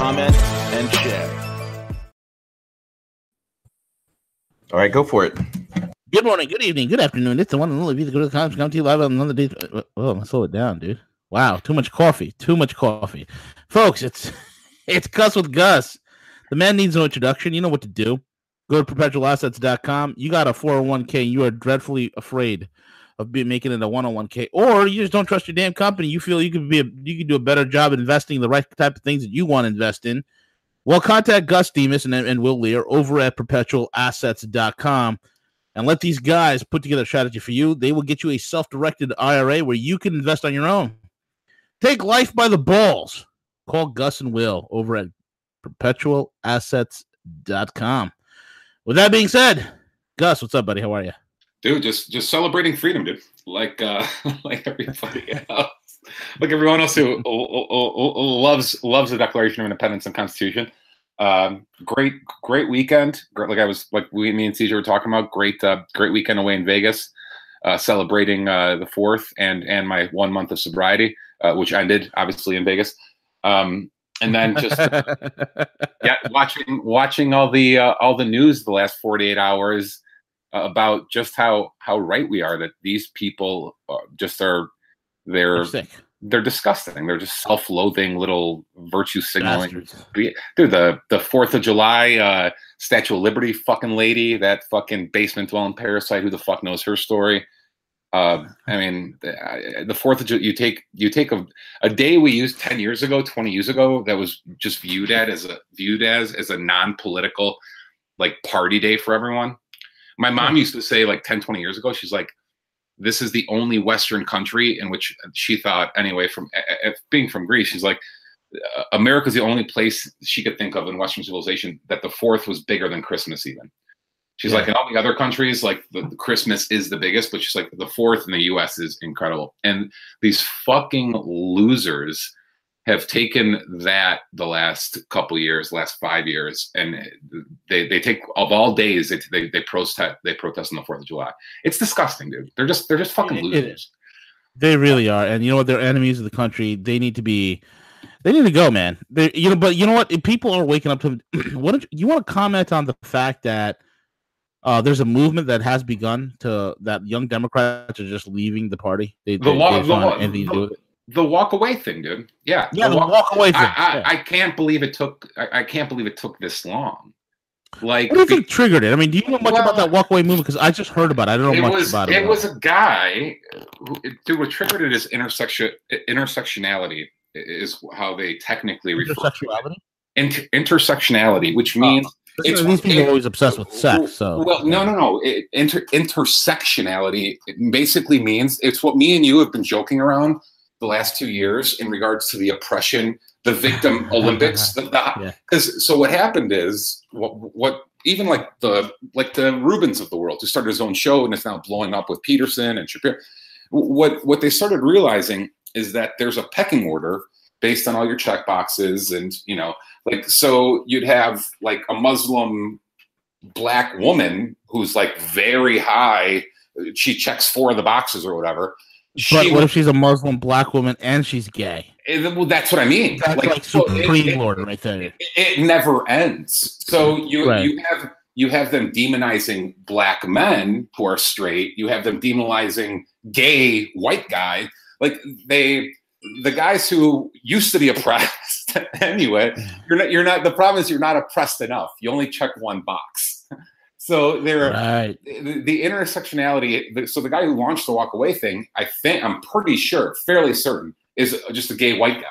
comment, and share. All right, go for it. Good morning, good evening, good afternoon. It's the one and only Visa Good Times come to you live on another day. Oh, I'm slow it down, dude. Wow, too much coffee. Too much coffee. Folks, it's it's Cuss with Gus. The man needs no introduction. You know what to do. Go to perpetualassets.com. You got a 401k. You are dreadfully afraid of be, making it a 101k, or you just don't trust your damn company. You feel you could be a, you could do a better job investing the right type of things that you want to invest in. Well, contact Gus Demos and, and Will Lear over at perpetualassets.com and let these guys put together a strategy for you. They will get you a self-directed IRA where you can invest on your own. Take life by the balls. Call Gus and Will over at perpetualassets.com. With that being said, Gus, what's up, buddy? How are you? Dude, just just celebrating freedom, dude. Like uh like everybody else. Like everyone else who loves loves the Declaration of Independence and Constitution. Um, great, great weekend. Like I was, like we, me and Caesar were talking about. Great, uh, great weekend away in Vegas, uh, celebrating uh, the fourth and and my one month of sobriety, uh, which ended obviously in Vegas. Um, and then just yeah, watching watching all the uh, all the news the last 48 hours about just how how right we are that these people uh, just are they're they're disgusting. They're just self-loathing little virtue signaling. Dude, the the Fourth of July uh, Statue of Liberty fucking lady, that fucking basement dwelling parasite. Who the fuck knows her story? Uh, I mean, the Fourth of July. You take you take a, a day we used ten years ago, twenty years ago, that was just viewed at as a viewed as as a non-political like party day for everyone. My mom used to say like 10, 20 years ago, she's like, this is the only Western country in which she thought, anyway, from being from Greece, she's like, uh, America's the only place she could think of in Western civilization that the fourth was bigger than Christmas, even. She's yeah. like, in all the other countries, like the, the, Christmas is the biggest, but she's like, the fourth in the US is incredible. And these fucking losers have taken that the last couple years, last five years, and they, they take of all days they, they, they protest they protest on the Fourth of July. It's disgusting, dude. They're just they're just fucking losers. They really are, and you know what? They're enemies of the country. They need to be. They need to go, man. They, you know, but you know what? If people are waking up to. what you want to comment on the fact that uh, there's a movement that has begun to that young Democrats are just leaving the party. They, the, they, they the, do it the walk away thing, dude. Yeah, yeah, the, the walk, walk, away thing. I, I, yeah. I, can't believe it took. I, I, can't believe it took this long. Like, what do you think triggered it? I mean, do you know much well, about that walk away movement? Because I just heard about it. I don't know much was, about it. It was a guy. Who, dude, what triggered it is intersection intersectionality is how they technically refer to it. Inter- intersectionality, which oh, means. Oh. It's, these people it, are always obsessed with sex. So well, no, no, no. It, inter, intersectionality basically means it's what me and you have been joking around the last two years in regards to the oppression, the victim Olympics. Because yeah. so what happened is what what even like the like the Rubins of the world who started his own show and it's now blowing up with Peterson and Shapiro. What what they started realizing is that there's a pecking order based on all your check boxes and you know like so you'd have like a Muslim black woman who's like very high she checks four of the boxes or whatever but what if she's a Muslim black woman and she's gay? Eh, it, well, that's what I mean. That's like, like so Supreme it, Lord right there. It, it, never ends. So you right. you have you have them demonizing black men who are straight. You have them demonizing gay white guy. Like they the guys who used to be oppressed anyway. You're not. You're not. The problem is you're not oppressed enough. You only check one box. So there, right. the, the, intersectionality. So the guy who launched the walk away thing, I think, I'm pretty sure, fairly certain, is just a gay white guy.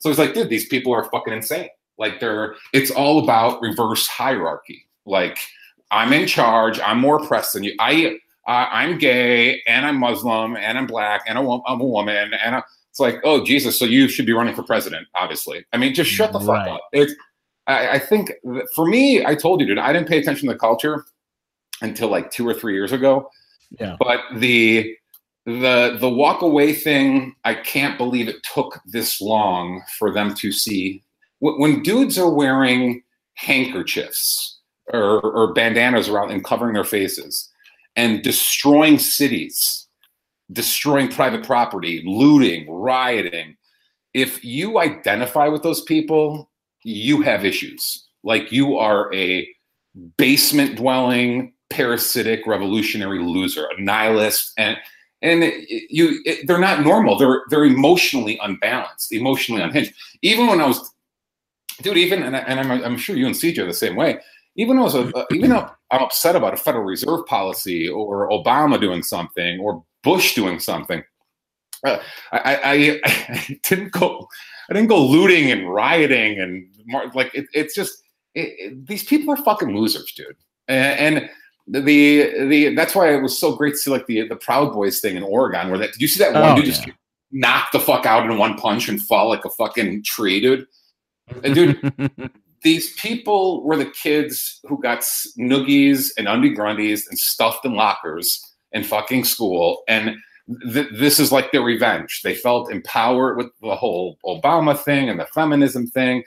So it's like, dude, these people are fucking insane. Like they're, it's all about reverse hierarchy. Like I'm in charge. I'm more oppressed than you. I, uh, I'm gay and I'm Muslim and I'm black and I'm a woman and I, it's like, oh Jesus, so you should be running for president, obviously. I mean, just shut the fuck right. up. It's I, I think for me, I told you, dude, I didn't pay attention to the culture until like two or three years ago. Yeah. But the the the walk away thing, I can't believe it took this long for them to see. When dudes are wearing handkerchiefs or, or bandanas around and covering their faces and destroying cities, destroying private property, looting, rioting, if you identify with those people, you have issues. Like you are a basement dwelling, parasitic, revolutionary loser, a nihilist, and and you it, they're not normal. They're they're emotionally unbalanced, emotionally unhinged. Even when I was, dude, even and, I, and I'm I'm sure you and CJ are the same way. Even though was uh, even though I'm upset about a Federal Reserve policy or Obama doing something or Bush doing something, uh, I, I, I didn't go I didn't go looting and rioting and like it, it's just it, it, these people are fucking losers, dude. And, and, the the that's why it was so great to see like the the Proud Boys thing in Oregon, where that did you see that one oh, dude yeah. just knock the fuck out in one punch and fall like a fucking tree, dude? And dude, these people were the kids who got noogies and undie grundies and stuffed in lockers in fucking school and th- this is like their revenge. They felt empowered with the whole Obama thing and the feminism thing.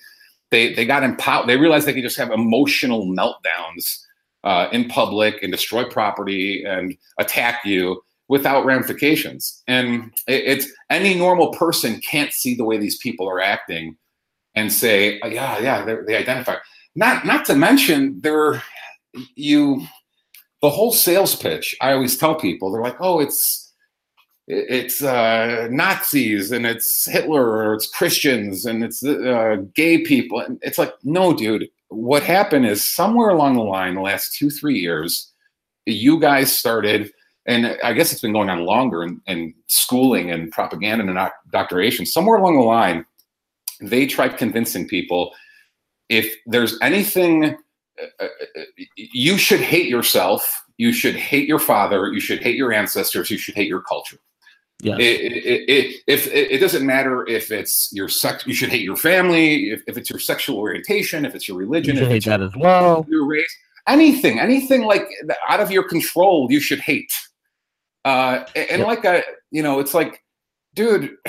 They they got empowered. They realized they could just have emotional meltdowns uh, in public and destroy property and attack you without ramifications. And it, it's any normal person can't see the way these people are acting and say, oh, yeah, yeah, they identify. Not not to mention they're you the whole sales pitch. I always tell people they're like, oh, it's it's uh, Nazis and it's Hitler or it's Christians and it's uh, gay people. And it's like, no, dude. What happened is somewhere along the line, the last two, three years, you guys started, and I guess it's been going on longer in, in schooling and propaganda and indoctrination. Somewhere along the line, they tried convincing people if there's anything, uh, uh you should hate yourself, you should hate your father, you should hate your ancestors, you should hate your culture yeah. It, it, it, if it, doesn't matter if it's your sex, you should hate your family. If, if it's your sexual orientation, if it's your religion, you if hate that as well. Your race, anything, anything like out of your control, you should hate. Uh, and yep. like I, you know, it's like, dude.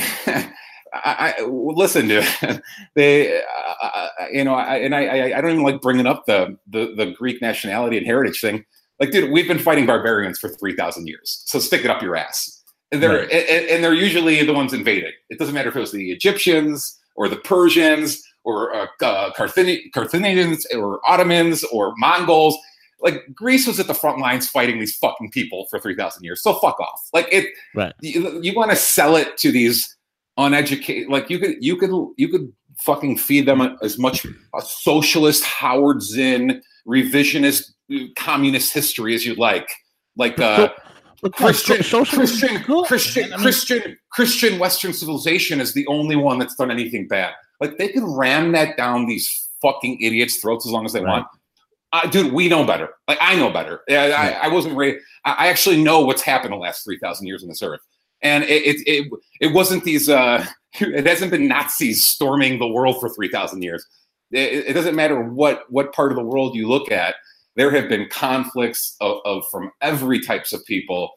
I, I, listen to they, uh, you know, I, and I, I don't even like bringing up the, the the Greek nationality and heritage thing. Like, dude, we've been fighting barbarians for three thousand years, so stick it up your ass. And they're right. and, and, they're usually the ones invading. It doesn't matter if it was the Egyptians or the Persians or uh, uh, Carthaginians or Ottomans or Mongols. Like Greece was at the front lines fighting these fucking people for three thousand years. So fuck off. Like it. Right. You, you want to sell it to these uneducated? Like you could you could you could fucking feed them as much a socialist Howard Zinn revisionist communist history as you'd like. Like uh, Christian, Christian, Christian, Christian, Christian Western civilization is the only one that's done anything bad. Like they can ram that down these fucking idiots' throats as long as they want. Uh, dude, we know better. Like I know better. I, yeah. I, I wasn't ready. I actually know what's happened the last three thousand years on this earth, and it it it, it wasn't these. Uh, it hasn't been Nazis storming the world for three thousand years. It, it doesn't matter what what part of the world you look at there have been conflicts of, of from every types of people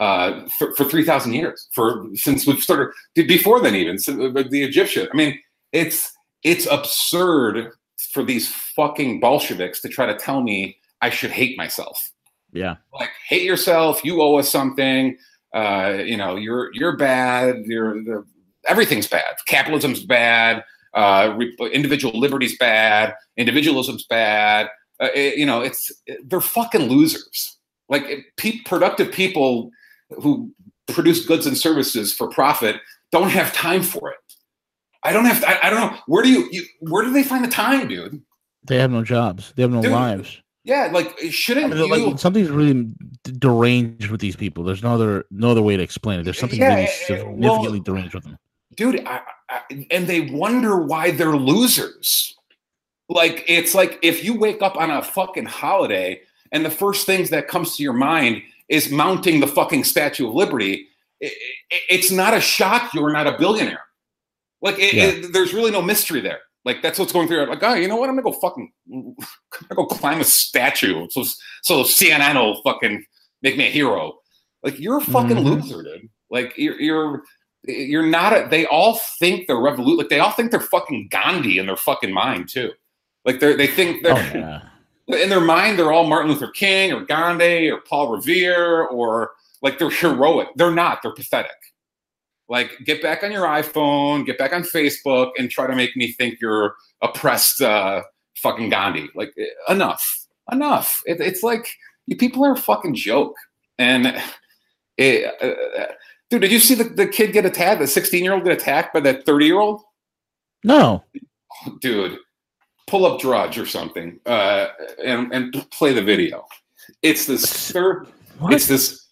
uh, for, for 3,000 years, for since we've started, before then even, the Egyptian. I mean, it's it's absurd for these fucking Bolsheviks to try to tell me I should hate myself. Yeah. Like, hate yourself, you owe us something, uh, you know, you're you're bad, you're the, everything's bad. Capitalism's bad, uh, individual liberty's bad, individualism's bad, uh, it, you know, it's they're fucking losers. Like pe- productive people who produce goods and services for profit don't have time for it. I don't have. I, I, don't know. Where do you, you? Where do they find the time, dude? They have no jobs. They have no dude, lives. Yeah, like shouldn't I mean, you, like something's really deranged with these people. There's no other no other way to explain it. There's something yeah, really significantly well, deranged with them, dude. I, I, and they wonder why they're losers. Like it's like if you wake up on a fucking holiday and the first things that comes to your mind is mounting the fucking Statue of Liberty, it, it, it's not a shock you're not a billionaire. Like it, yeah. there's really no mystery there. Like that's what's going through. Like, oh, you know what? I'm gonna go fucking, I'm gonna go climb a statue. So so CNN will fucking make me a hero. Like you're a fucking Mhm. loser, dude. Like you're you're you're not. A, they all think they're revolut. Like they all think they're fucking Gandhi in their fucking mind too. Like they they think they're Oh yeah. in their mind they're all Martin Luther King or Gandhi or Paul Revere or like they're heroic. They're not. They're pathetic. Like get back on your iPhone, get back on Facebook, and try to make me think you're oppressed, uh, fucking Gandhi. Like eh, enough, enough. It, it's like you people are a fucking joke. And it, uh, dude, did you see the, the kid get attacked? The 16 year old get attacked by that 30 year old? No. dude, pull up Drudge or something, uh, and and play the video. It's this third. It's this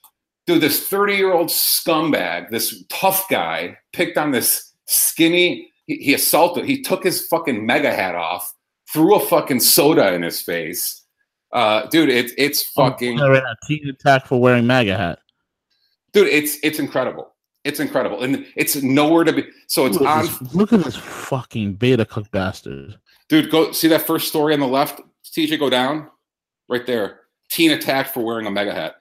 dude, this thirty-year-old scumbag, this tough guy, picked on this skinny. He, he assaulted. He took his fucking MAGA hat off, threw a fucking soda in his face. Uh, dude, it's it's fucking Oh, right now, teen attack for wearing MAGA hat. dude. It's it's incredible. It's incredible, and it's nowhere to be. So it's Look at, on. this, look at this fucking beta cook bastard. Dude, go see that first story on the left. TJ, go down. Right there. Teen attacked for wearing a MAGA hat.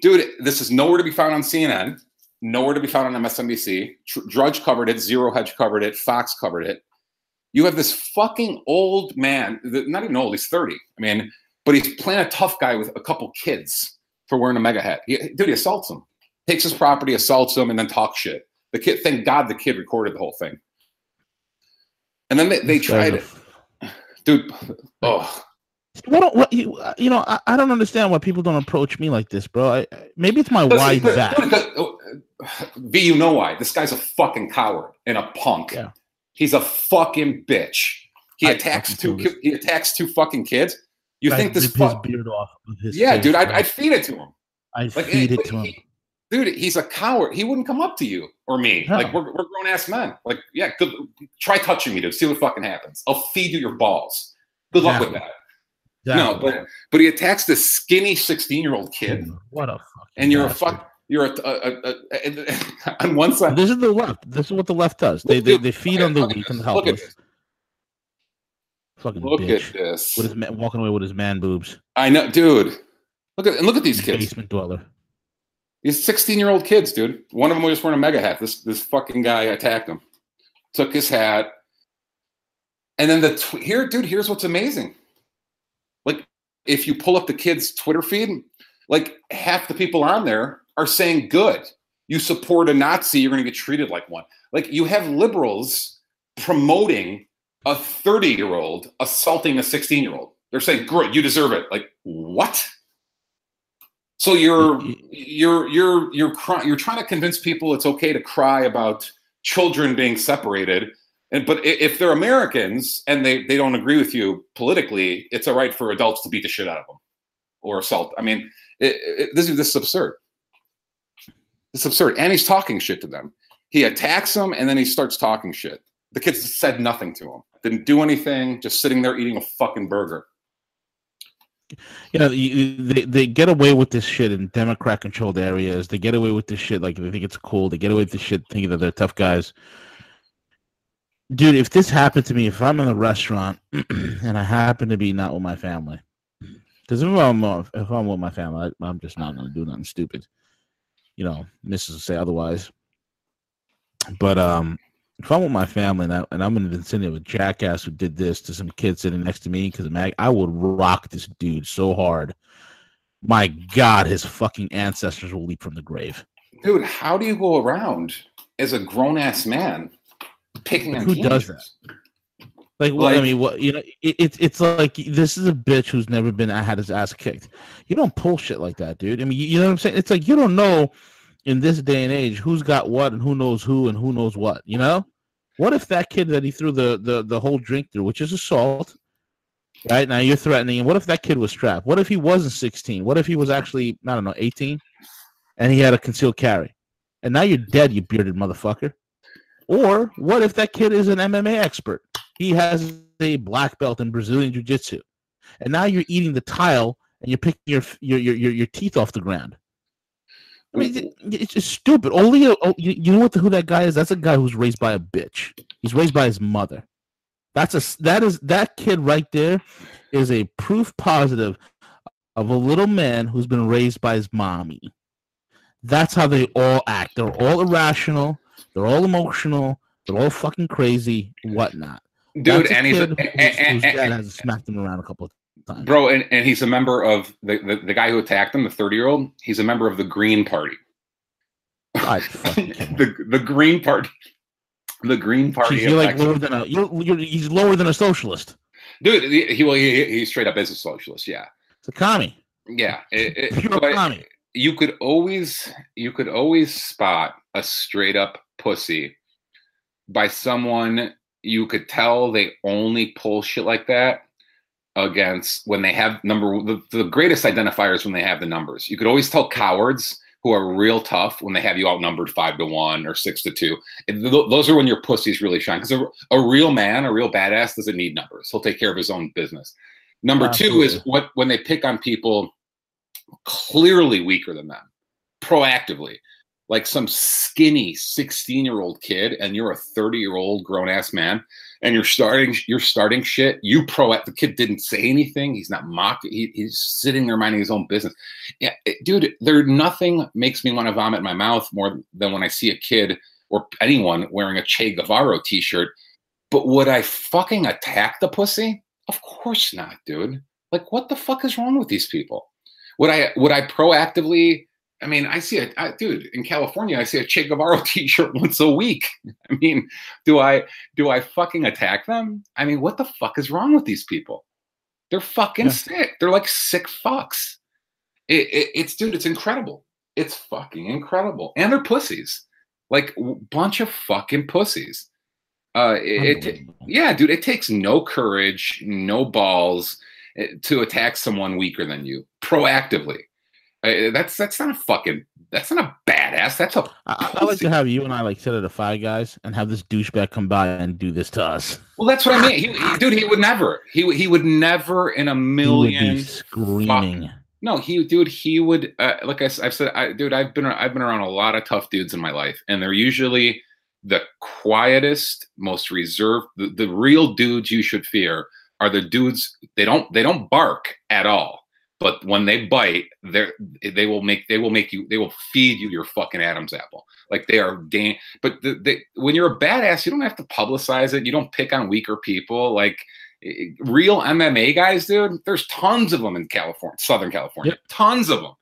Dude, this is nowhere to be found on CNN, nowhere to be found on MSNBC. Drudge covered it, Zero Hedge covered it, Fox covered it. You have this fucking old man, not even old, he's 30. I mean, but he's playing a tough guy with a couple kids for wearing a MAGA hat. He, dude, he assaults him, takes his property, assaults him, and then talks shit. The kid, thank God the kid recorded the whole thing. And then they, they This tried a it dude. Oh, What, what you, you know, I, I don't understand why people don't approach me like this, bro. I, I- maybe it's my wide But- back. but- but- oh, V, you know why? This guy's a fucking coward and a punk. Yeah. He's a fucking bitch. He I attacks two. ki- He attacks two fucking kids. You I'd think this rip his fuck? beard off of his Yeah, face, dude. I'd. I'd feed it to him. I'd Like, feed eh, it but to him. he- dude. He's a coward. He wouldn't come up to you or me. No. Like we're, we're grown ass men. Like yeah, good. Try touching me, dude. See what fucking happens. I'll feed you your balls. Good luck with that. No, but but he attacks this skinny sixteen year old kid, What a fucking and you're a fuck. You're a, a, a, a, on one side. This is the left. This is what the left does. They they, they feed okay, on the weak and the this. Look at helpless. this. Fucking Look bitch. at this. With his man, walking away with his man boobs. I know, dude. Look at and look at these kids. Basement dweller. These 16 year old kids, dude. One of them was just wearing a MAGA hat. This this fucking guy attacked him, took his hat, and then the tw- here, dude. Here's what's amazing. Like, if you pull up the kid's Twitter feed, like half the people on there are saying, "Good, you support a Nazi, you're going to get treated like one." Like, you have liberals promoting a 30 year old assaulting a 16 year old. They're saying, "Great, you deserve it." Like, what? So you're you're you're you're cry- you're trying to convince people it's okay to cry about children being separated, and but if they're Americans and they they don't agree with you politically, it's all right for adults to beat the shit out of them or assault. I mean, it, it, this is this is absurd. It's absurd, and he's talking shit to them. He attacks them, and then he starts talking shit. The kids said nothing to him, didn't do anything, just sitting there eating a fucking burger. You know, they they get away with this shit in Democrat controlled areas. They get away with this shit like they think it's cool. They get away with this shit thinking that they're tough guys. Dude, if this happened to me, if I'm in a restaurant and I happen to be not with my family, because if I'm if I'm with my family, I, I'm just not gonna do nothing stupid. You know, Mrs. will say otherwise. But um, if I'm with my family and, I, and I'm in the vicinity of a jackass who did this to some kid sitting next to me because Mag, I would rock this dude so hard. My God, his fucking ancestors will leap from the grave. Dude, how do you go around as a grown ass man picking on Who does that? Like, what I mean, what you know, it, it's it's like this is a bitch who's never been I had his ass kicked. You don't pull shit like that, dude. I mean, you, you know what I'm saying? It's like you don't know in this day and age who's got what and who knows who and who knows what. You know, what if that kid that he threw the the the whole drink through, which is assault, right? Now you're threatening him. What if that kid was strapped? What if he wasn't 16? What if he was actually I don't know 18, and he had a concealed carry? And now you're dead, you bearded motherfucker. Or what if that kid is an MMA expert? He has a black belt in Brazilian Jiu Jitsu, and now you're eating the tile and you're picking your your your your, your teeth off the ground. I mean, it- it's just stupid. Only oh, you, you know what the, who that guy is? That's a guy who's raised by a bitch. He's raised by his mother. That's a that is that kid right there is a proof positive of a little man who's been raised by his mommy. That's how they all act. They're all irrational. They're all emotional. They're all fucking crazy, whatnot. dude, That's a and he's a, kid and, whose- and- and- dad has smacked him around a couple of times. Bro, and, and he's a member of the, the the guy who attacked him, the thirty year old. He's a member of the Green Party. The the Green Party. The Green Party. Jeez, you're like lower than a you're, you're he's lower than a socialist. dude. He, he well, he, he straight up is a socialist. Yeah, It's a commie. yeah. It- it- Pure commie. you could always you could always spot a straight up pussy by someone you could tell they only pull shit like that against when they have number the, the greatest identifiers when they have the numbers. You could always tell cowards who are real tough when they have you outnumbered five to one or six to two. Th- those are when your pussies really shine because a, a real man a real badass doesn't need numbers. He'll take care of his own business. Number two is what when they pick on people clearly weaker than them proactively like some skinny 16 year old kid and you're a 30 year old grown ass man and you're starting you're starting shit you pro the kid didn't say anything he's not mocking he, he's sitting there minding his own business. Yeah it- dude there nothing makes me want to vomit in my mouth more than when i see a kid or anyone wearing a che guevara t-shirt but would i fucking attack the pussy? Of course not dude. Like what the fuck is wrong with these people? Would i would i proactively I mean, I see a I, dude in California. I see a Che Guevara T-shirt once a week. I mean, do I do I fucking attack them? I mean, what the fuck is wrong with these people? They're fucking Yeah. sick. They're like sick fucks. It, it, it's dude. It's incredible. It's fucking incredible. And they're pussies. Like bunch of fucking pussies. Uh, it, it yeah, dude. It takes no courage, no balls eh, to attack someone weaker than you proactively. Uh, that's that's not a fucking that's not a badass. That's a I, I like to have you and I like sit at a Five Guys and have this douchebag come by and do this to us. well. That's what I mean, he, he- dude. He would never. He would- he would never in a million. screaming. No, he, dude. He would. Uh, like I, have said, I, dude. I've been I've been around a lot of tough dudes in my life, and they're usually the quietest, most reserved. The, the real dudes you should fear are the dudes. They don't they don't bark at all. But when they bite, they they will make they will make you they will feed you your fucking Adam's apple. Like they are game. But the, they, when you're a badass, you don't have to publicize it. You don't pick on weaker people. Like real MMA guys, dude. There's tons of them in California, Southern California, tons of them,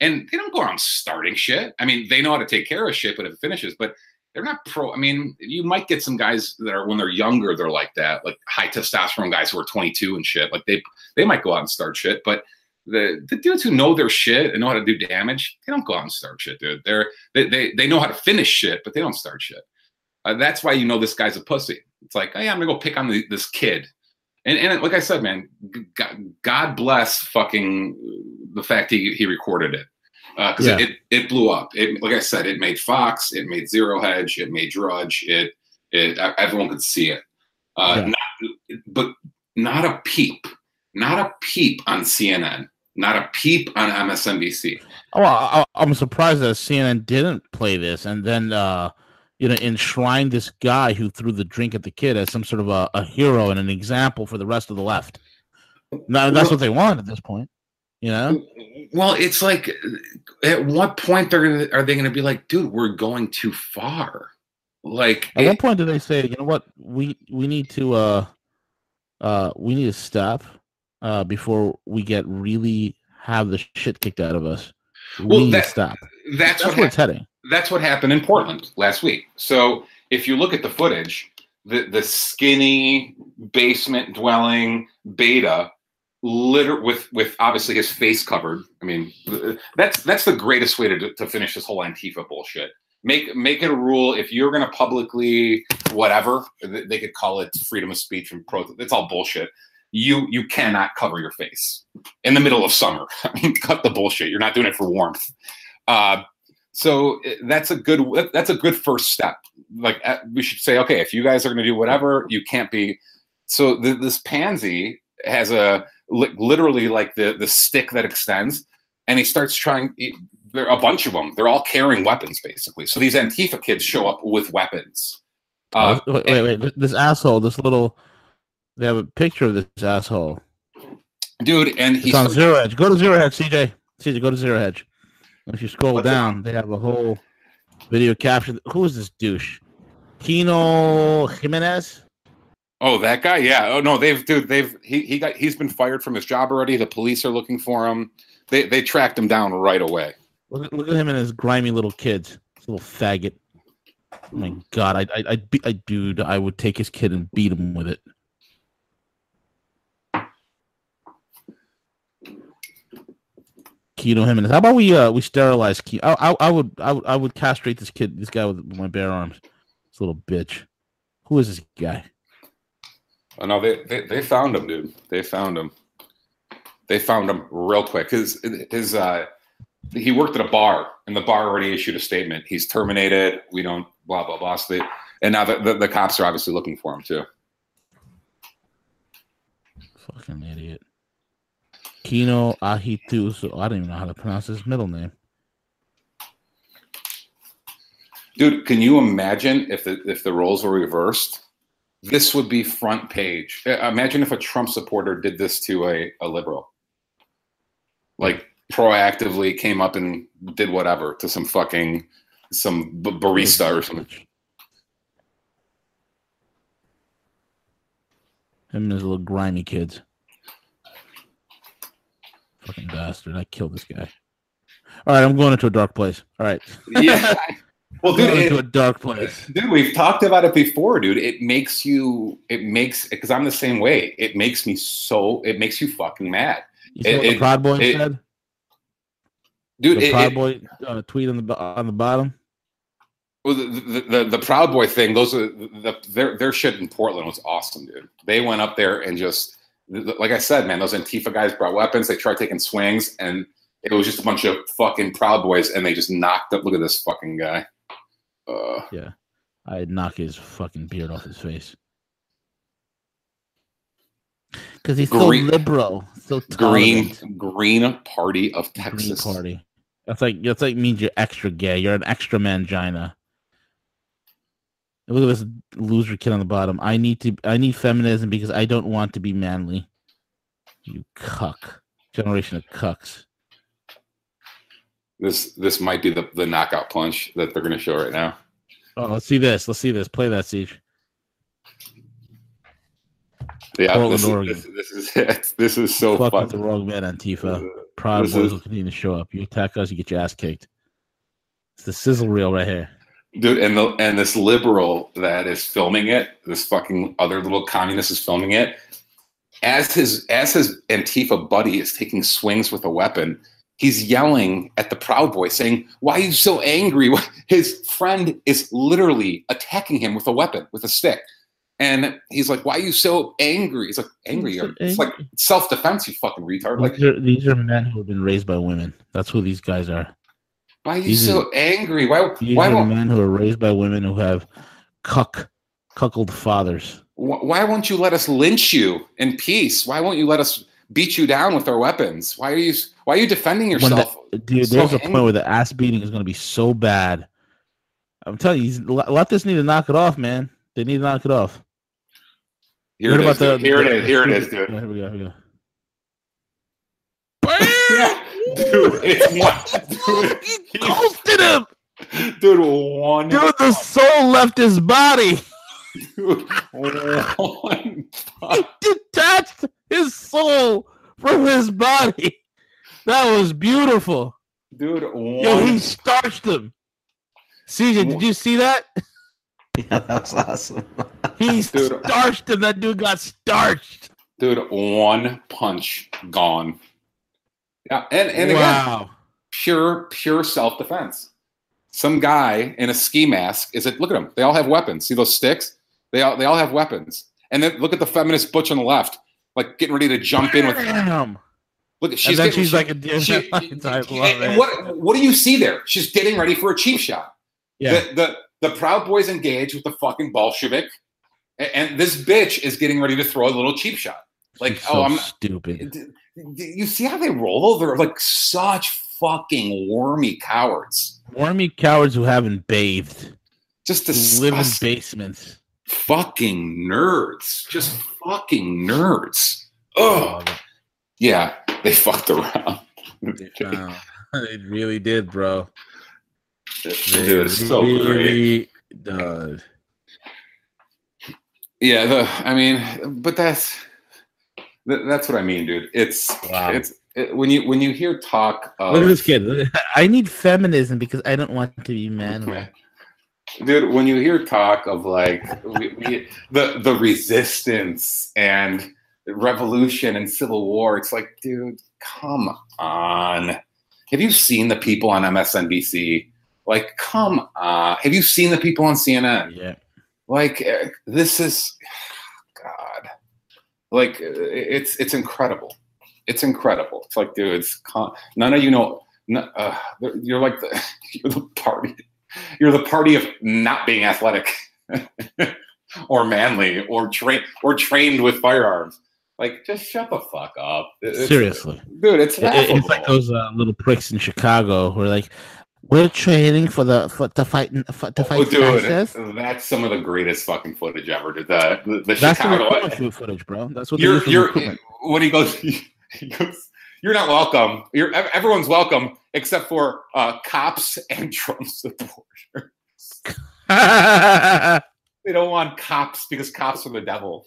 and they don't go around starting shit. I mean, they know how to take care of shit, but if it finishes, but they're not pro. I mean, you might get some guys that are when they're younger, they're like that, like high testosterone guys who are 22 and shit. Like they they might go out and start shit, but the the dudes who know their shit and know how to do damage, they don't go out and start shit, dude. They're they they, they know how to finish shit, but they don't start shit. Uh, that's why you know this guy's a pussy. It's like, oh yeah, I'm gonna go pick on the, this kid, and and like I said, man, God, bless fucking the fact he he recorded it because Yeah. it, it blew up. It like I said, it made Fox, it made Zero Hedge, it made Drudge, it it everyone could see it. Uh, Yeah. not, but not a peep, not a peep on CNN, not a peep on MSNBC. Oh, I, I'm surprised that CNN didn't play this and then, uh, you know, enshrine this guy who threw the drink at the kid as some sort of a, a hero and an example for the rest of the left. No, that's what they want at this point. You know, Well, it's like, at what point they're gonna are they gonna be like, dude, we're going too far? Like, at it- what point do they say, you know what, we we need to uh, uh, we need to stop uh before we get really have the shit kicked out of us. We Well, that- stop. that's, That's what where it's heading. that's what happened in Portland last week. So if you look at the footage, the the skinny basement dwelling beta, litter with with obviously his face covered. I mean, that's that's the greatest way to to finish this whole Antifa bullshit. Make make it a rule if you're going to publicly whatever they they could call it freedom of speech and pro. It's all bullshit. You you cannot cover your face in the middle of summer. I mean, cut the bullshit. You're not doing it for warmth. Uh, so uh, that's a good that's a good first step like uh, we should say okay if you guys are going to do whatever you can't be so th- this pansy has a li- literally like the the stick that extends and he starts trying he- there are a bunch of them they're all carrying weapons basically so these antifa kids show up with weapons uh, wait, wait, wait, This asshole, this little They have a picture of this asshole. dude. And he's on Zero Hedge. Go to Zero Hedge, CJ. CJ, go to Zero Hedge. If you scroll What's it down, they have a whole video capture. Who is this douche? Kino Jimenez? oh that guy, yeah. Oh no, they've dude, they've he he got he's been fired from his job already. The police are looking for him. They they tracked him down right away. Look, at- look at him and his grimy little kids. This little faggot. Oh my god, I I I, I dude, I would take his kid and beat him with it. Kino Jimenez. How about we uh we sterilize Kino? I, I I would I would I would castrate this kid, this guy with my bare arms. This little bitch. Who is this guy? Oh no, they, they they found him, dude. They found him. They found him real quick. His his uh he worked at a bar and the bar already issued a statement. He's terminated. We don't blah blah blah. So they, and now the, the, the cops are obviously looking for him too. Fucking idiot. Kino Ahitu. So I don't even know how to pronounce his middle name. Dude, can you imagine if the if the roles were reversed? This would be front page. Uh, Imagine if a Trump supporter did this to a, a liberal. Like proactively came up and did whatever to some fucking some barista or something. Him and his little grimy kids. Fucking bastard. I killed this guy. All right, I'm going into a dark place. All right. Yeah. Well, dude, going into a dark place. dude, we've talked about it before, dude. It makes you, it makes, because I'm the same way. It makes me so, it makes you fucking mad, You It- what the it- Proud Boy it- said? dude. The It, Proud it- Boy uh, tweet on the on the bottom. Well, the, the, the, the Proud Boy thing, those are the, their their shit in Portland was awesome, dude. They went up there and just like I said, man, those Antifa guys brought weapons. They tried taking swings, and it was just a bunch of fucking Proud Boys, and they just knocked up. Look at this fucking guy. Uh, yeah, I'd knock his fucking beard off his face. Because he's Green- so liberal, so green tolerant. Green Party of Green Texas. party. That's like that's like means you're extra gay. You're an extra mangina. Look at this loser kid on the bottom. I need to. I need feminism because I don't want to be manly. You cuck. Generation of cucks. This this might be the, the knockout punch that they're going to show right now. Oh, let's see this. Let's see this. Play that CJ. Yeah, Portland, this, is, Oregon. this, this is it. This is so Fuck fun. with the wrong man, Antifa. Proud This boys is- will continue to show up. You attack us, you get your ass kicked. It's the sizzle reel right here. Dude and the and this liberal that is filming it this fucking other little communist is filming it as his as his antifa buddy is taking swings with a weapon he's yelling at the proud boy saying why are you so angry? His friend is literally attacking him with a weapon with a stick. And he's like why are you so angry? He's like angry so it's like self-defense you fucking retard. Like These are, these are men who have been raised by women. That's who these guys are. Why are you these so angry why why are won't men who are raised by women who have cuck, cuckold fathers. Wh- why won't you let us lynch you in peace? Why won't you let us beat you down with our weapons? Why are you why are you defending yourself? the- dude, so there's a point where the ass beating is going to be so bad. I'm telling you, leftists need to knock it off, man. They need to knock it off. here it is, dude. here it is, here it is, dude. here we go. Here we go. Yeah, dude, it's one, dude, He ghosted him. dude, one, Dude, the soul left his body. dude, one, He detached his soul from his body. That was beautiful. dude, one. Yo, he starched him. CJ, did you see that? Yeah, that was awesome. He Dude. starched him. That dude got starched. dude, one punch gone. Yeah, and and again, pure pure self defense. Some guy in a ski mask is it? Look at them. They all have weapons. See those sticks? They all they all have weapons. And then look at the feminist butch on the left, like getting ready to jump in with. Damn. Look, And she's getting, she's she- like a she- and what what do you see there? She's getting ready for a cheap shot. Yeah. The, the the Proud Boys engage with the fucking Bolshevik, a- and, this bitch is getting ready to throw a little cheap shot. Like, She's oh, so I'm stupid. You see how they roll? They're like such fucking wormy cowards. Wormy cowards who haven't bathed, Just who live in basements. fucking nerds, just fucking nerds. Oh, yeah, they fucked around. Wow. It uh, really did, bro. Dude, it's so great. really did. Yeah, the I mean, but that's th- that's what I mean, dude. It's Wow. it's it, when you when you hear talk of Look at this kid. I need feminism because I don't want to be manly. dude when you hear talk of like we, we, the the resistance and revolution and civil war it's like dude come on have you seen the people on msnbc like come on have you seen the people on cnn Yeah. like eh, this is god like eh, it's it's incredible. It's incredible. It's like dude it's con- none of you know n- uh, you're like the you're the party you're the party of not being athletic or manly or trained or trained with firearms. Like just shut the fuck up. It's- Seriously. dude it's It- it- it's like those uh, little pricks in Chicago who are like, we're training for the for to fight for, to fight dude, ISIS." that's some of the greatest fucking footage ever. The the, the That's the Chicago. recruitment footage, bro. That's what you're you're when he goes he goes you're not welcome you're everyone's welcome except for uh cops and trump supporters they don't want cops because cops are the devil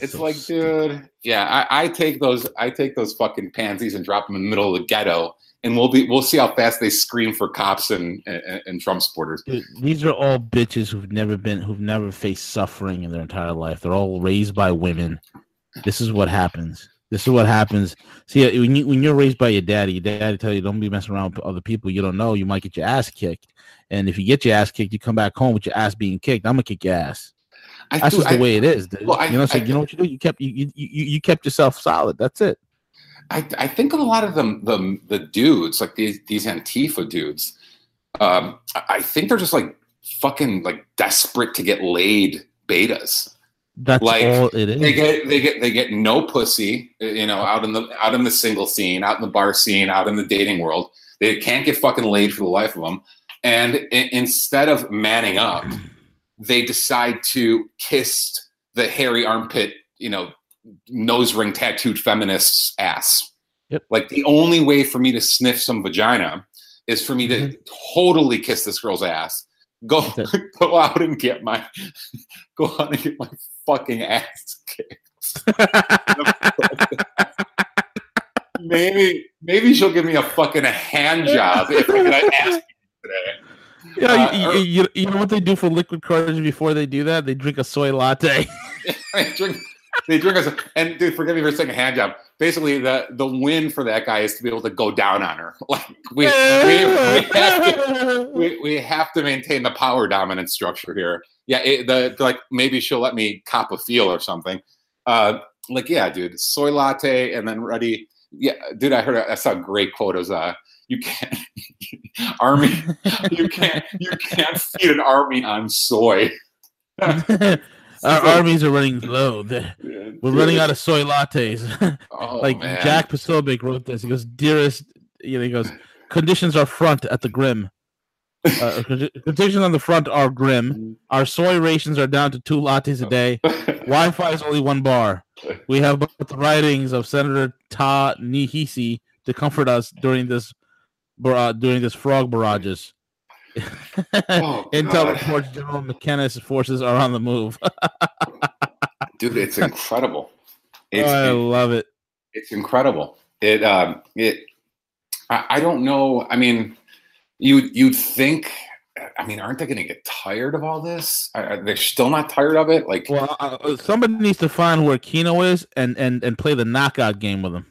it's So like stupid. dude yeah I, I take those i take those fucking pansies and drop them in the middle of the ghetto and we'll be we'll see how fast they scream for cops and and, and trump supporters Dude, these are all bitches who've never been who've never faced suffering in their entire life. They're all raised by women. This is what happens. This is what happens. See, when you when you're raised by your daddy, your daddy tell you don't be messing around with other people you don't know. You might get your ass kicked, and if you get your ass kicked, you come back home with your ass being kicked. I'm gonna kick your ass. I, That's dude, just the I- way it is. Dude. well, I- you know, so I- you know what you do. You kept you, you you you kept yourself solid. That's it. I, I think of a lot of them the the dudes like these these Antifa dudes. Um, I- think they're just like fucking like desperate to get laid betas. That's Like, all it is. They get they get they get no pussy, you know, out in the out in the single scene, out in the bar scene, out in the dating world. They can't get fucking laid for the life of them. And i- instead of manning up, they decide to kiss the hairy armpit, you know, nose ring tattooed feminist's ass. Yep. Like the only way for me to sniff some vagina is for me to totally kiss this girl's ass. Go go out and get my go out and get my fucking ass kicked. maybe maybe she'll give me a fucking hand job if I ass today. Yeah, Uh, you, or- you, you, know what they do for liquid courage before they do that? They drink a soy latte. drink they drink us and dude forgive me for saying a hand job. Basically the the win for that guy is to be able to go down on her. Like we, we, we have to we, we have to maintain the power dominant structure here. Yeah it, the like maybe she'll let me cop a feel or something. Uh like yeah dude soy latte and then ready. Yeah dude i heard i saw a great quote as uh you can't army you can't you can't feed an army on soy Our armies are running low. They're- We're running out of soy lattes. oh, like man. Jack Posobiec wrote this. He goes, "Dearest," you know, he goes, "Conditions are front at the grim. Uh, conditions on the front are grim. Our soy rations are down to two lattes a day. Wi-Fi is only one bar. We have both the writings of Senator Ta-Nehisi to comfort us during this bar- during this frog barrages. Oh, Intel reports General McInnes's forces are on the move. dude it's incredible it's, I love it. it's incredible it um it I, I don't know i mean you you'd think i mean aren't they going to get tired of all this are, they still not tired of it like Well, uh, somebody needs to find where Kino is and and and play the knockout game with him.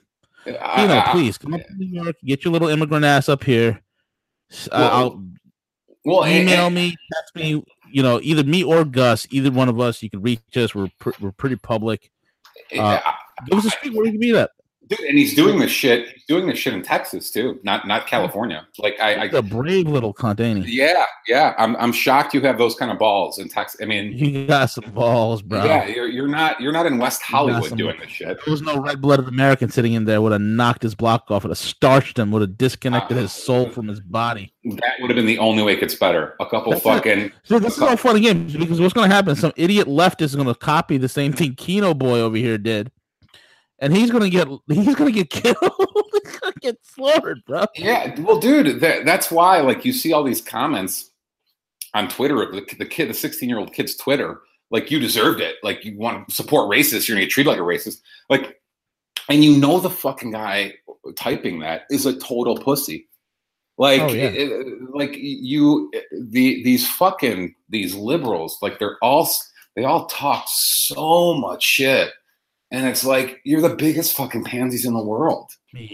I- Kino, I- please come up to New York, get your little immigrant ass up here. Uh, Well, I'll well email and- me, text me. You know, either me or Gus, either one of us. You can reach us. We're pr- we're pretty public. Uh, Give us a street where you can be at. Dude, and he's doing this shit. He's doing this shit in Texas too, not not California. Like I, He's a I brave little cunt, ain't he? yeah, yeah. I'm I'm shocked you have those kind of balls in Texas. I mean, You got some balls, bro. yeah, you're you're not you're not in West Hollywood doing this shit. There was no red blooded American sitting in there would have knocked his block off, would have starched him, would have disconnected uh, his soul from his body. That would have been the only way it gets better. A couple That's it. fucking So this is all fun and games because what's going to happen? Some idiot leftist is going to copy the same thing Kino Boy over here did, and he's going to get he's to get killed. to get slaughtered, bro. Yeah, well, dude, that, that's why like you see all these comments on Twitter, the, the kid, the 16 year old kid's Twitter, like you deserved it. Like you want to support racists, you're gonna get treated like a racist. Like, and you know the fucking guy typing that is a total pussy. Like, Oh, yeah. it- like you, the these fucking these liberals, like they're all they all talk so much shit, and it's like you're the biggest fucking pansies in the world.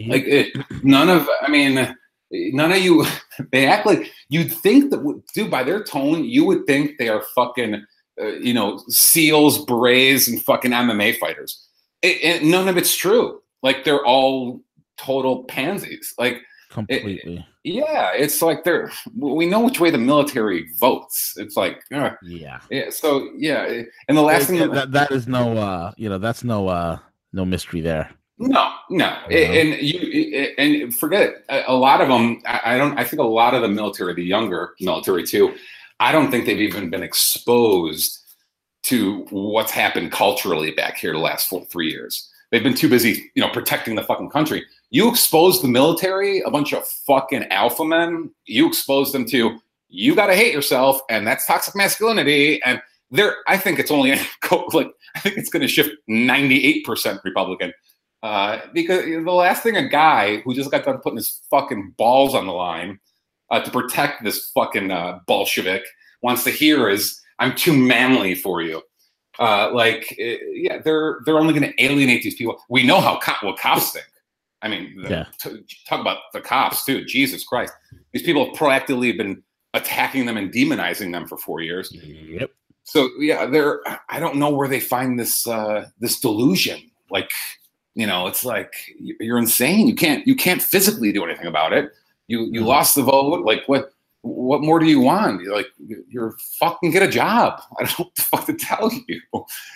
Like it, none of i mean none of you they act like you'd think that dude by their tone you would think they are fucking uh, you know seals berets and fucking mma fighters. It, it- none of it's true. Like they're all total pansies. Like completely. yeah it's like they're we know which way the military votes it's like uh, yeah. yeah so yeah and the last thing that, that, that is no uh you know that's no uh no mystery there. No, no, Yeah. and you and forget it. A a lot of them, I I don't. I think a lot of the military, the younger military too, I don't think they've even been exposed to what's happened culturally back here the last four, three years. They've been too busy, you know, protecting the fucking country. You expose the military, a bunch of fucking alpha men. You expose them to you got to hate yourself, and that's toxic masculinity. And there, I think it's only like I think it's going to shift ninety eight percent Republican. Uh, because the last thing a guy who just got done putting his fucking balls on the line uh, to protect this fucking uh, Bolshevik wants to hear is, "I'm too manly for you." Uh, like, eh, yeah, they're they're only going to alienate these people. We know how co- what cops think. I mean, the- Yeah. t- talk about the cops too. Jesus Christ, these people have proactively been attacking them and demonizing them for four years. Yep. So yeah, they're. I don't know where they find this uh, this delusion. Like, you know, it's like you're insane. You can't you can't physically do anything about it. You you Mhm. lost the vote. Like what? What more do you want? You're like you're fucking get a job. I don't know what the fuck to tell you.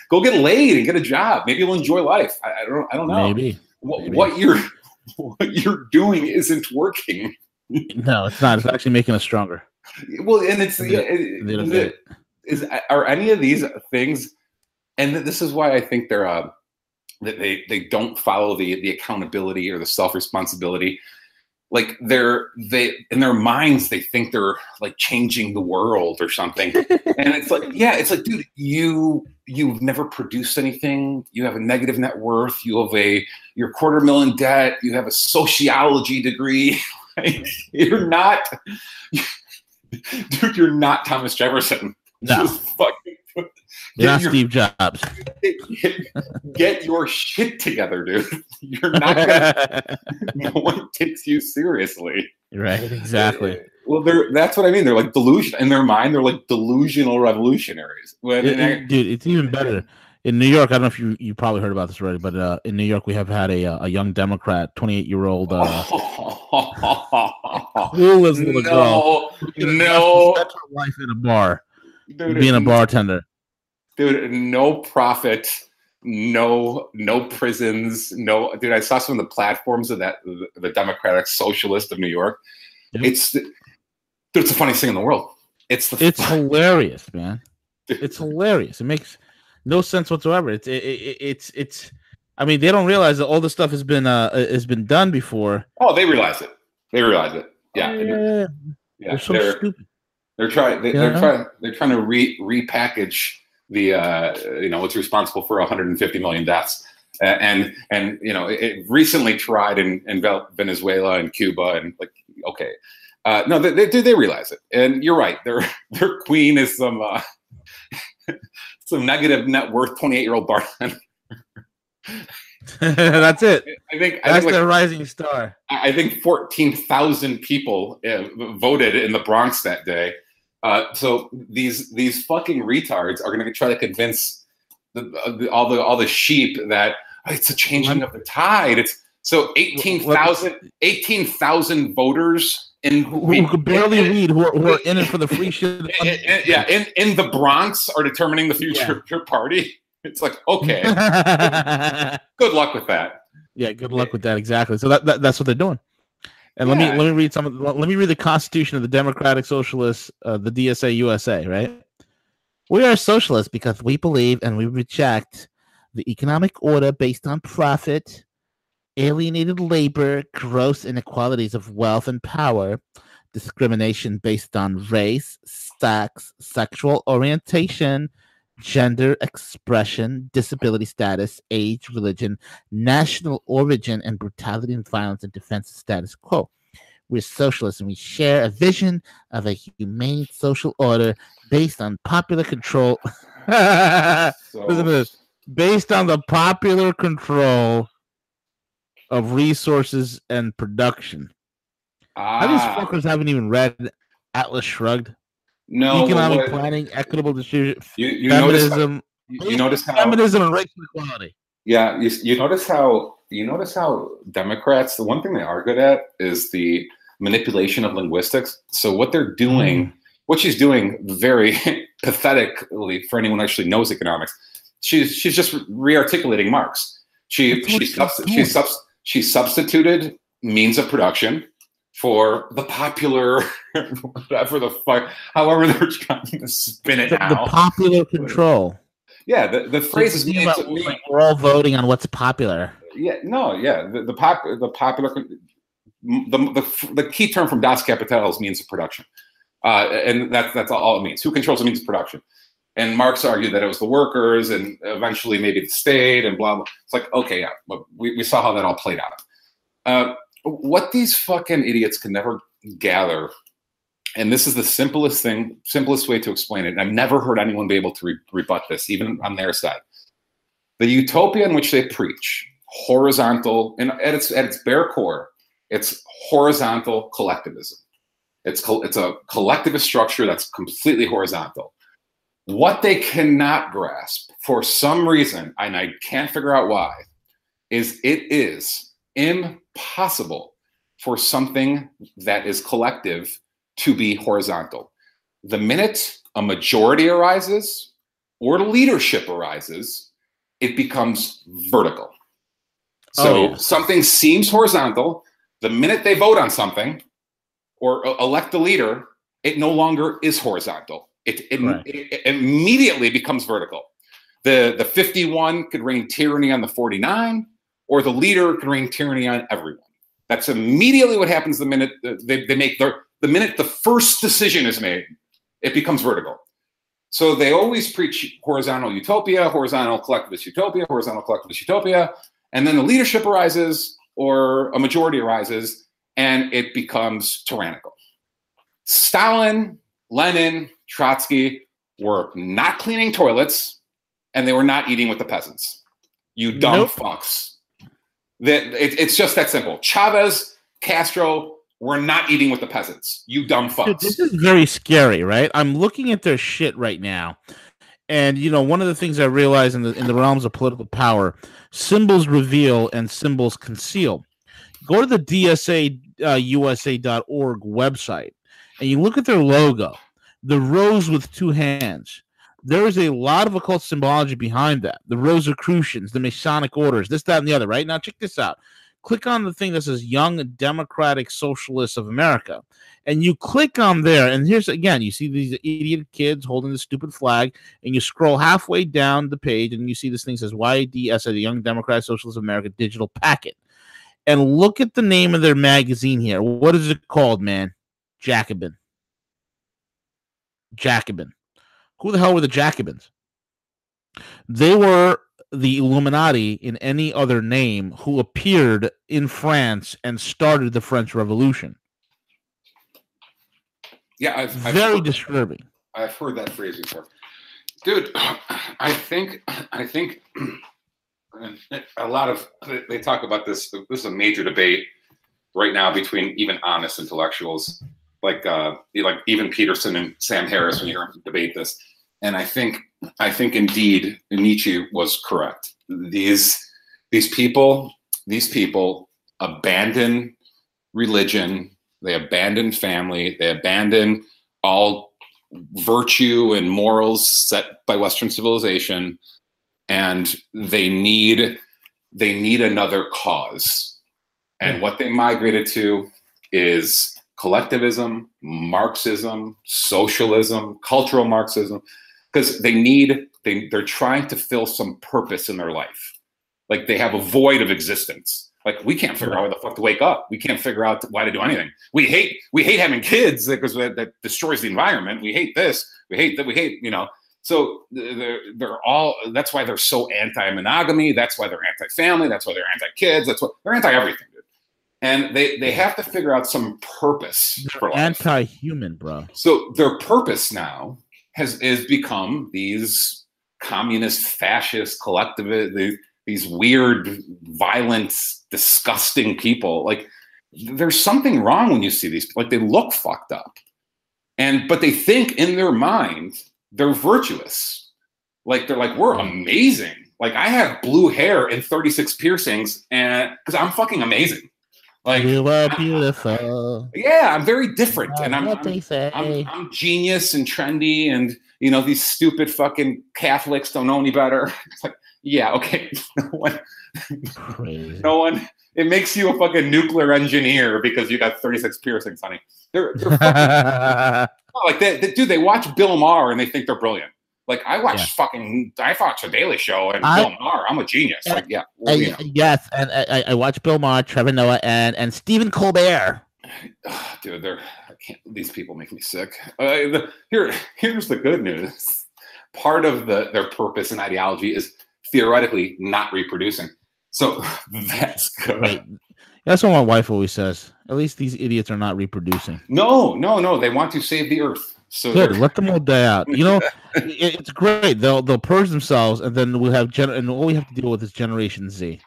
Go get laid and get a job. Maybe you'll enjoy life. I, I don't. I don't know. Maybe. What, what you're what you're doing isn't working. No, it's not. It's actually making us stronger. Well, and it's A yeah, bit- it- a little the- is are any of these things and this is why i think they're uh that they they don't follow the the accountability or the self responsibility like they're they in their minds they think they're like changing the world or something. And it's like yeah it's like dude you you've never produced anything. You have a negative net worth. You have a you're quarter million debt. You have a sociology degree. Like, you're not dude you're not thomas jefferson. No, just fucking you're not your, Steve Jobs. get, get your shit together, dude. You're not gonna, no one takes you seriously. right, exactly. Well, they're that's what I mean. They're like delusion in their mind. They're like delusional revolutionaries. When It- it- dude, it's even better. In New York, I don't know if you, you probably heard about this already, but uh, in New York, we have had a uh, a young Democrat, 28 year old, uh, clueless little girl, no, no, her life in a bar, dude, being a bartender. Dude, no profit, no, no prisons, no, dude. I saw some of the platforms of that the Democratic Socialist of New York. Yep. It's, dude, it's the funniest thing in the world. It's the It's hilarious, man. It's hilarious. It makes no sense whatsoever. It's it, it, it's it's. I mean, they don't realize that all this stuff has been uh has been done before. oh, they realize it. They realize it. Yeah, yeah, yeah. they're so they're stupid. they're trying they, Yeah. they're trying they're trying to re repackage the uh you know what's responsible for 150 million deaths and and you know it, recently tried in in Venezuela and Cuba and like okay uh no they, they they realize it and you're right their their queen is some uh some negative net worth 28 year old bartender That's it. I think I That's think like, the rising star. I I think 14,000 people uh, voted in the Bronx that day. Uh, so these these fucking retards are going to try to convince the, uh, the, all the all the sheep that "Oh, it's a changing of the tide. It's So 18,000 18,000 voters in Who, who could barely read, who are, who are in it for the free shit. in- in- yeah, in, in the Bronx are determining the future of your party. It's like, okay, good luck with that. yeah, good luck with that. Exactly. So that, that that's what they're doing. And let me let me read some. Of, the- let me read the Constitution of the Democratic Socialists, uh, the DSA USA. Right. We are socialists because we believe and we reject the economic order based on profit, alienated labor, gross inequalities of wealth and power, discrimination based on race, sex, sexual orientation, gender expression, disability status, age, religion, national origin, and brutality and violence in defense of status quo. We're socialists and we share a vision of a humane social order based on popular control. Listen to this. Based on the popular control of resources and production. How these ah, fuckers haven't even read Atlas Shrugged? No, Economic what- planning, equitable distribution, You, you notice how, feminism, you notice how feminism and racial equality. Yeah, you, you notice how you notice how Democrats. The one thing they are good at is the manipulation of linguistics. So what they're doing, mm. what she's doing, very pathetically for anyone who actually knows economics, she's she's just re-articulating Marx. She she she's subst- she, subs- she substituted means of production for the popular, whatever the fuck, however they're trying to spin it The, the popular control. yeah, the, the phrase is Think means, about, mean- like, we're all voting on what's popular. Yeah, no, yeah. The, the pop, the popular, the, the the key term from Das Kapital is means of production, uh, and that's that's all it means. Who controls the means of production? And Marx argued that it was the workers, and eventually maybe the state, and blah blah. It's like okay, yeah, but we, we saw how that all played out. Uh, what these fucking idiots can never gather, and this is the simplest thing, simplest way to explain it. And I've never heard anyone be able to re- rebut this, even on their side. The utopia in which they preach, horizontal, and at its at its bare core, it's horizontal collectivism. It's col- it's a collectivist structure that's completely horizontal. What they cannot grasp for some reason, and I can't figure out why, is it is impossible for something that is collective to be horizontal. The minute a majority arises or leadership arises, it becomes vertical. Oh, so Oh, yeah. something seems horizontal. The minute they vote on something or elect a leader, it no longer is horizontal. It, it, Right. it- it immediately becomes vertical. The, the 51 could reign tyranny on the 49, or the leader can reign tyranny on everyone. That's immediately what happens the minute they, they make their, the minute the first decision is made, it becomes vertical. So they always preach horizontal utopia, horizontal collectivist utopia, horizontal collectivist utopia, and then the leadership arises or a majority arises and it becomes tyrannical. Stalin, Lenin, Trotsky were not cleaning toilets and they were not eating with the peasants. You dumb Nope. fucks. That it, it's just that simple. Chavez, Castro were not eating with the peasants. You dumb Dude, fucks. this is very scary, right? I'm looking at their shit right now, and you know, one of the things I realize in the in the realms of political power, symbols reveal and symbols conceal. Go to the DSA uh, USA.org website, and you look at their logo, the rose with two hands. There is a lot of occult symbology behind that. The Rosicrucians, the Masonic orders, this, that, and the other. Right now, check this out. Click on the thing that says "Young Democratic Socialists of America." and you click on there and here's again you see these idiot kids holding the stupid flag and you scroll halfway down the page and you see this thing says YDS the Young Democratic Socialists of America digital packet and look at the name of their magazine here what is it called man Jacobin Jacobin who the hell were the Jacobins they were the Illuminati in any other name who appeared in France and started the French Revolution Yeah, I've, I've very heard- disturbing I've heard that phrase before, dude. I think I think a lot of they talk about this. This is a major debate right now between even honest intellectuals, like uh, like even Peterson and Sam Harris, when you debate this. And I think I think indeed Nietzsche was correct. These these people these people abandon religion, they abandon family, they abandon all virtue and morals set by Western civilization, and they need they need another cause. And what they migrated to is collectivism, Marxism, socialism, cultural Marxism, because they need they they're trying to fill some purpose in their life. Like they have a void of existence. Like we can't figure out where the fuck to wake up. We can't figure out why to do anything. We hate we hate having kids because that, that destroys the environment. We hate this. We hate that. We hate you know. So they're they're all. That's why they're so anti-monogamy. That's why they're anti-family. That's why they're anti-kids. That's what they're anti-everything. And they they have to figure out some purpose for life. Anti-human, bro. So their purpose now has is become these communist, fascist, collectivist, these, these weird, violent, disgusting people. Like there's something wrong when you see these. Like they look fucked up, and but they think in their mind they're virtuous. Like they're like we're amazing. Like I have blue hair and 36 piercings, and because I'm fucking amazing. Like you are beautiful. Yeah, I'm very different, uh, and I'm what I'm, they say. I'm I'm genius and trendy, and you know these stupid fucking Catholics don't know any better. Like, yeah, okay, no one, Crazy. no one. It makes you a fucking nuclear engineer because you got 36 piercings, honey. They're, they're fucking, like they, they, dude. They watch Bill Maher and they think they're brilliant. Like I watch Yeah. fucking, I watch the Daily Show and I- Bill Maher. I'm a genius. Yeah. Like yeah, well, you know. yes, and I, I- watched Bill Maher, Trevor Noah, and and Stephen Colbert. Dude, they're I can't. These people make me sick. Uh, the, here, here's the good news. Part of the their purpose and ideology is theoretically not reproducing. So that's good. Right. That's what my wife always says. At least these idiots are not reproducing. No, no, no. They want to save the earth. So Good. Let them all die out. You know, it, it's great. They'll they'll purge themselves, and then we'll have gen. And all we have to deal with is Generation Z.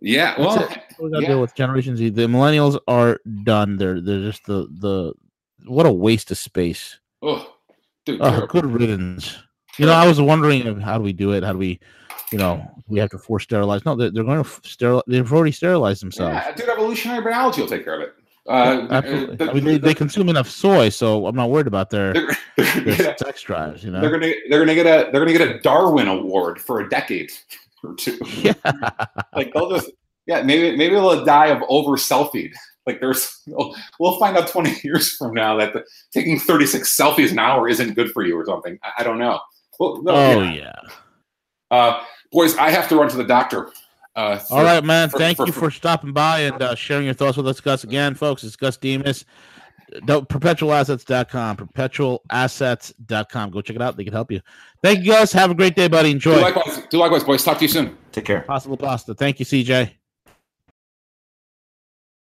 yeah. Well. We got to yeah. deal with Generation Z. The millennials are done. They're they're just the the what a waste of space. oh, dude, Oh, good riddance. You know, I was wondering how do we do it? How do we, you know, we have to force sterilize? No, they're, they're going to sterilize. They've already sterilized themselves. Yeah, dude, evolutionary biology will take care of it. Uh, Absolutely. the- I mean, they, they consume enough soy, so I'm not worried about their, they're, their a- sex drives. You know. they're gonna they're gonna get a they're gonna get a Darwin Award for a decade or two. yeah. like they'll just yeah maybe maybe they'll die of over selfie like there's we'll, we'll find out 20 years from now that the, taking 36 selfies an hour isn't good for you or something i, I don't know well, no, Oh yeah. yeah. Uh, boys i have to run to the doctor uh, All right, man. for- Thank for- you for stopping by and uh, sharing your thoughts with us, Gus. Again, folks, it's Gus Demos. Don't- Perpetualassets.com. Perpetualassets.com. Go check it out. They can help you. Thank you, Gus. Have a great day, buddy. do Enjoy. likewise do likewise boys talk to you soon Take care. Possible pasta. Thank you, CJ.